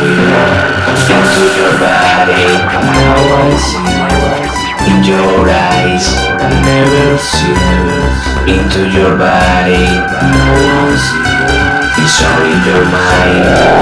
into your body. I see in your eyes. Never see into your body. I see your mind.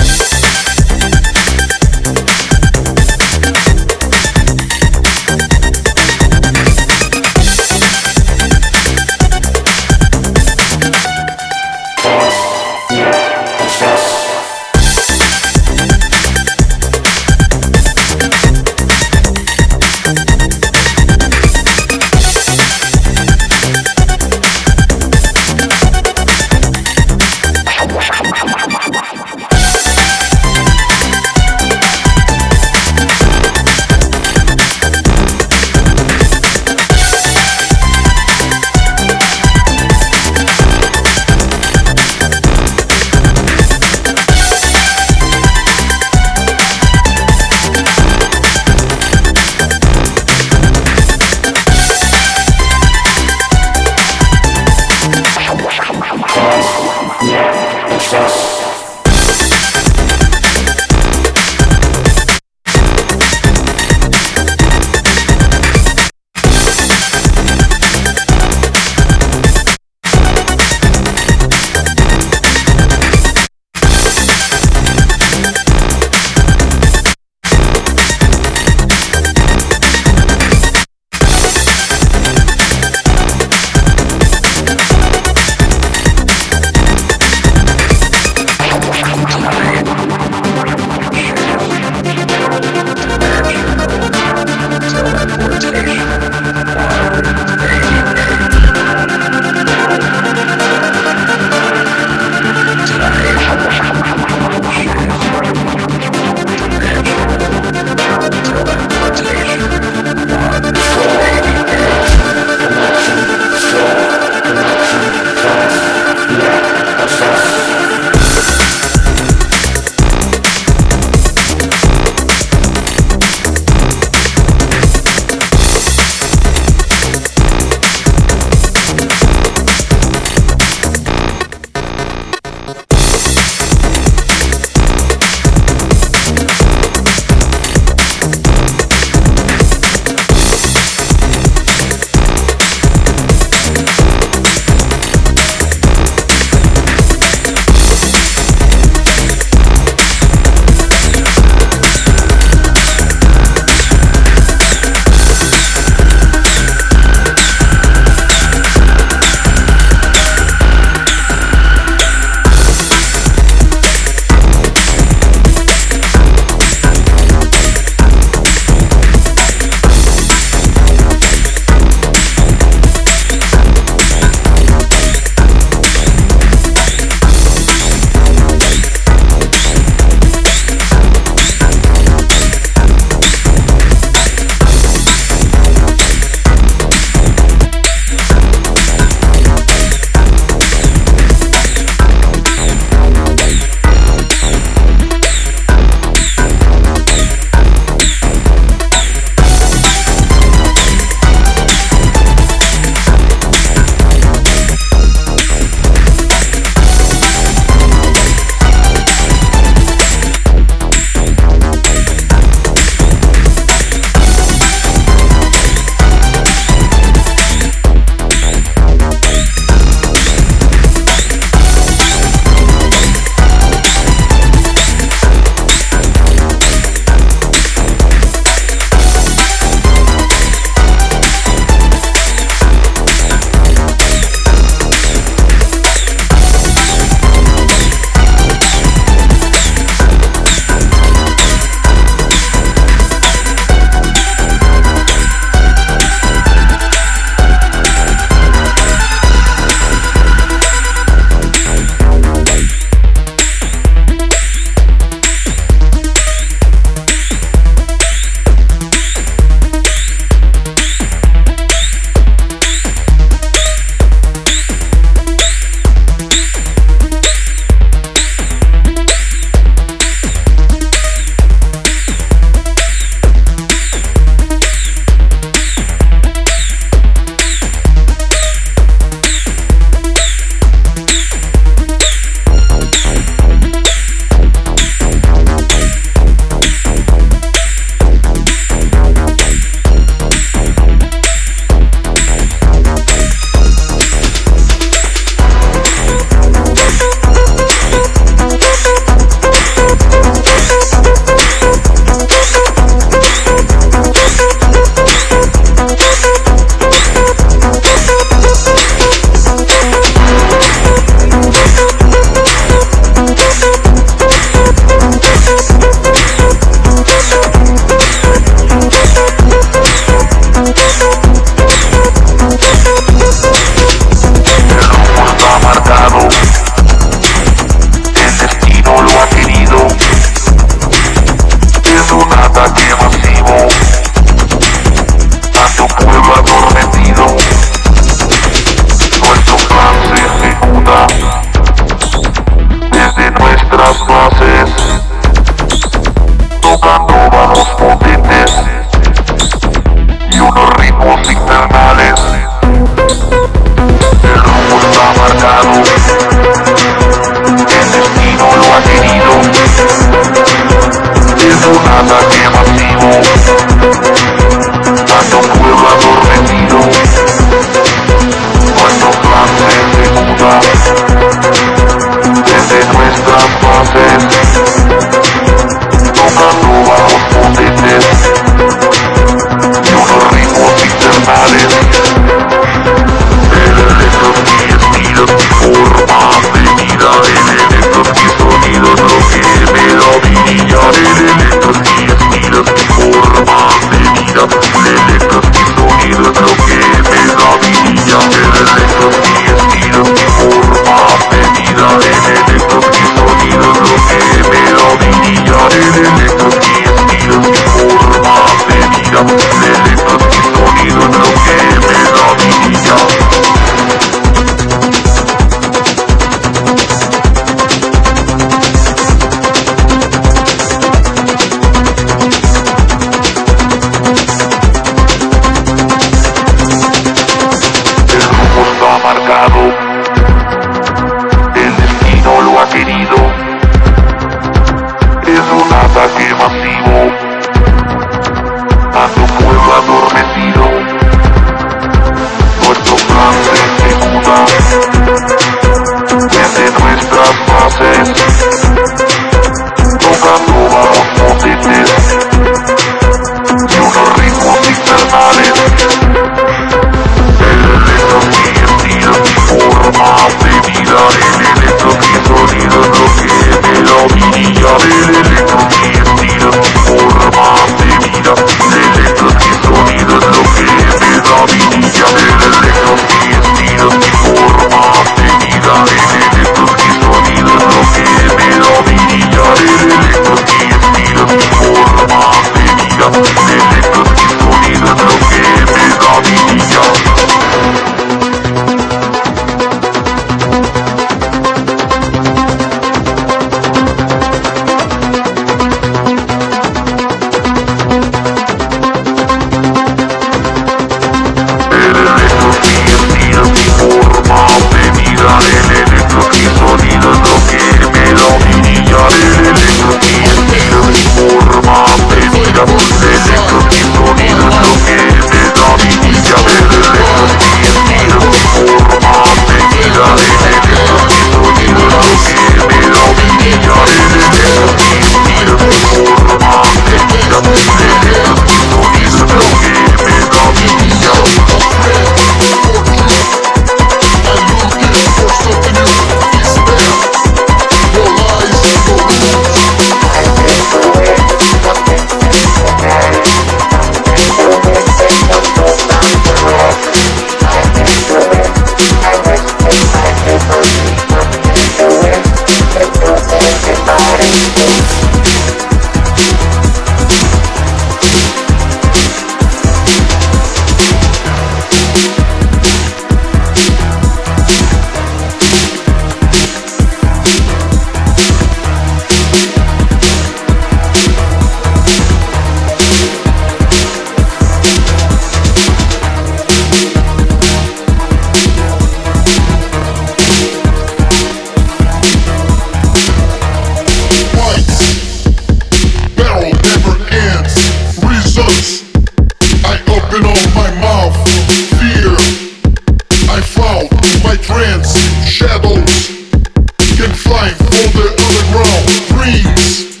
Now freeze.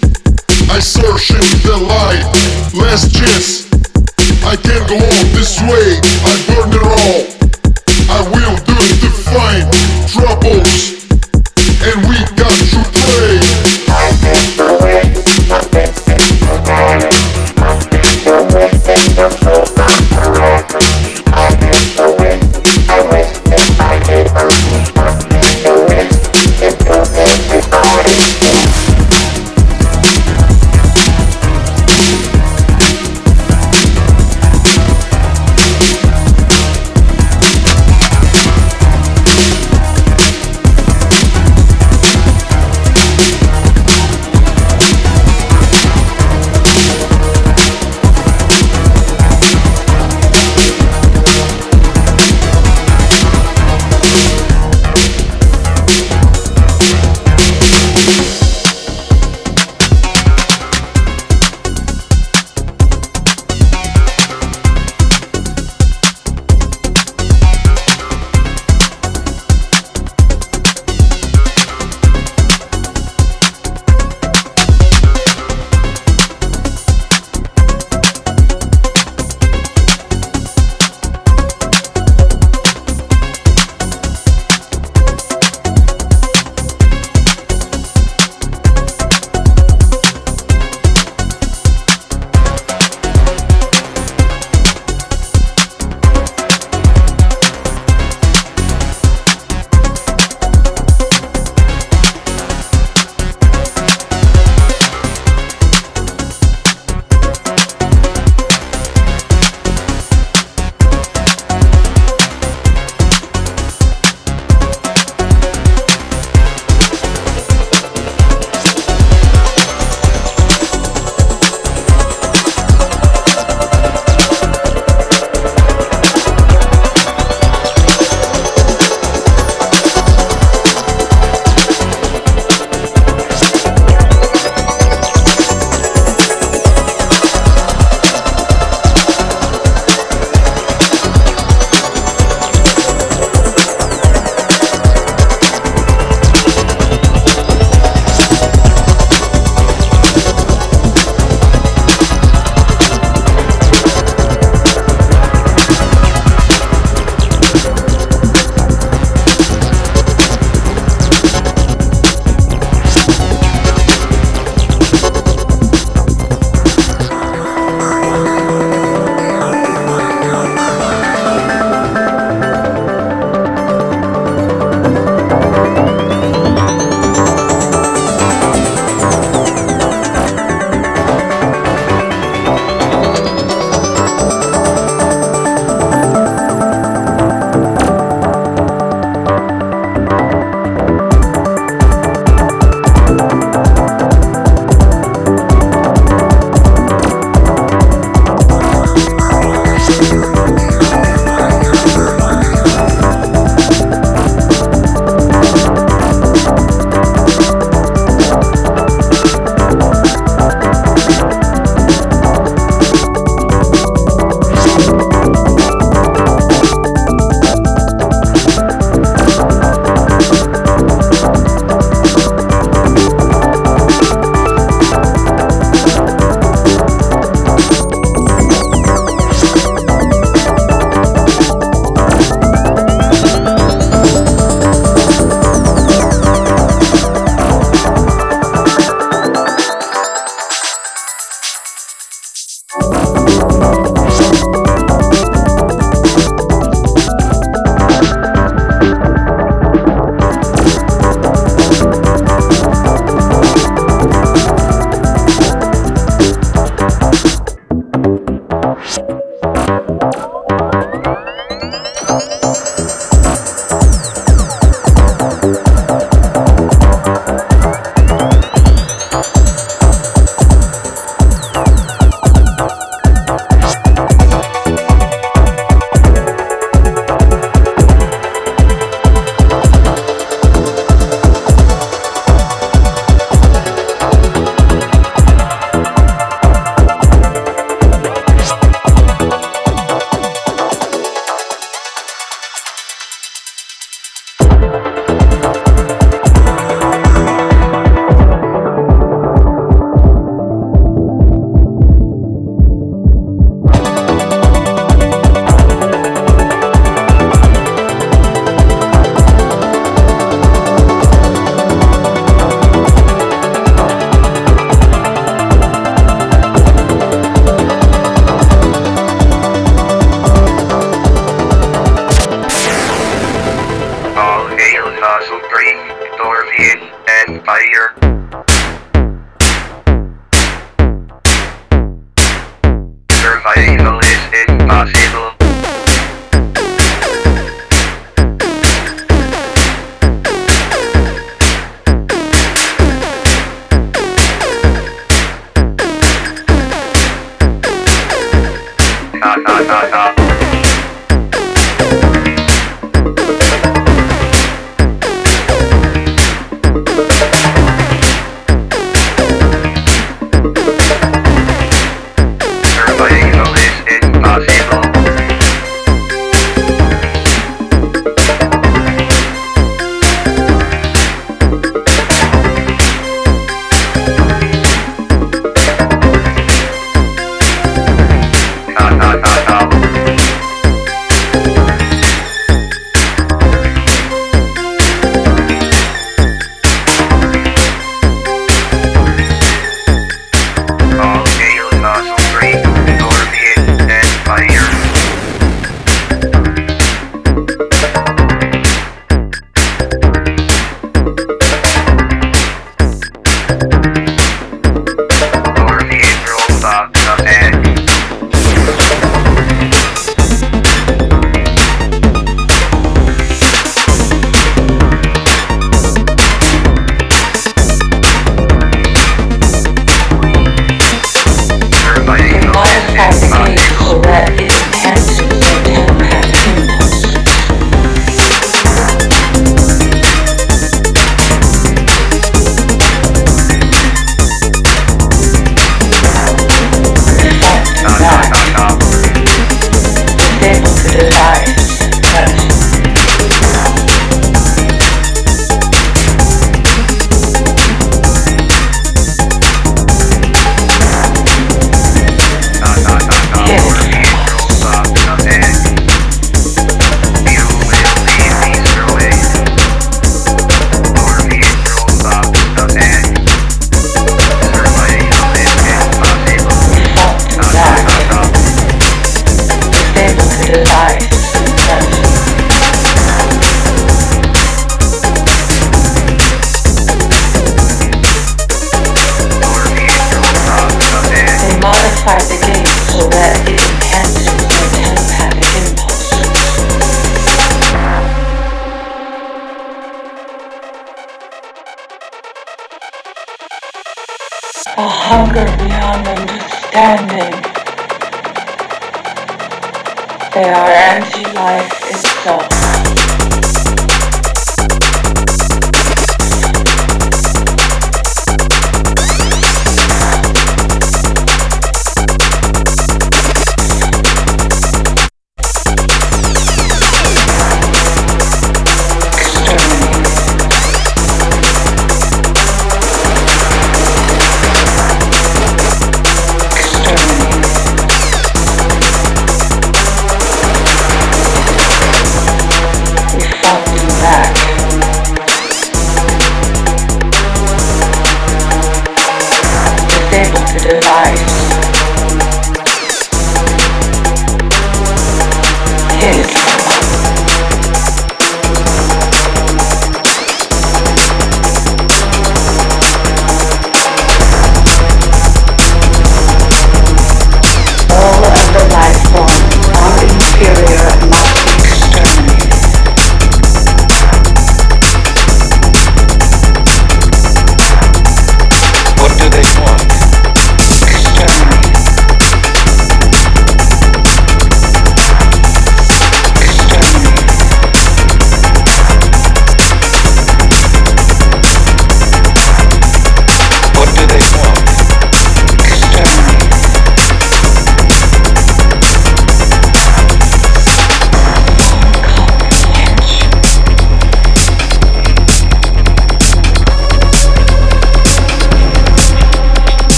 I search in the light. Last chance. I can't go on this way. I burn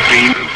Josephine.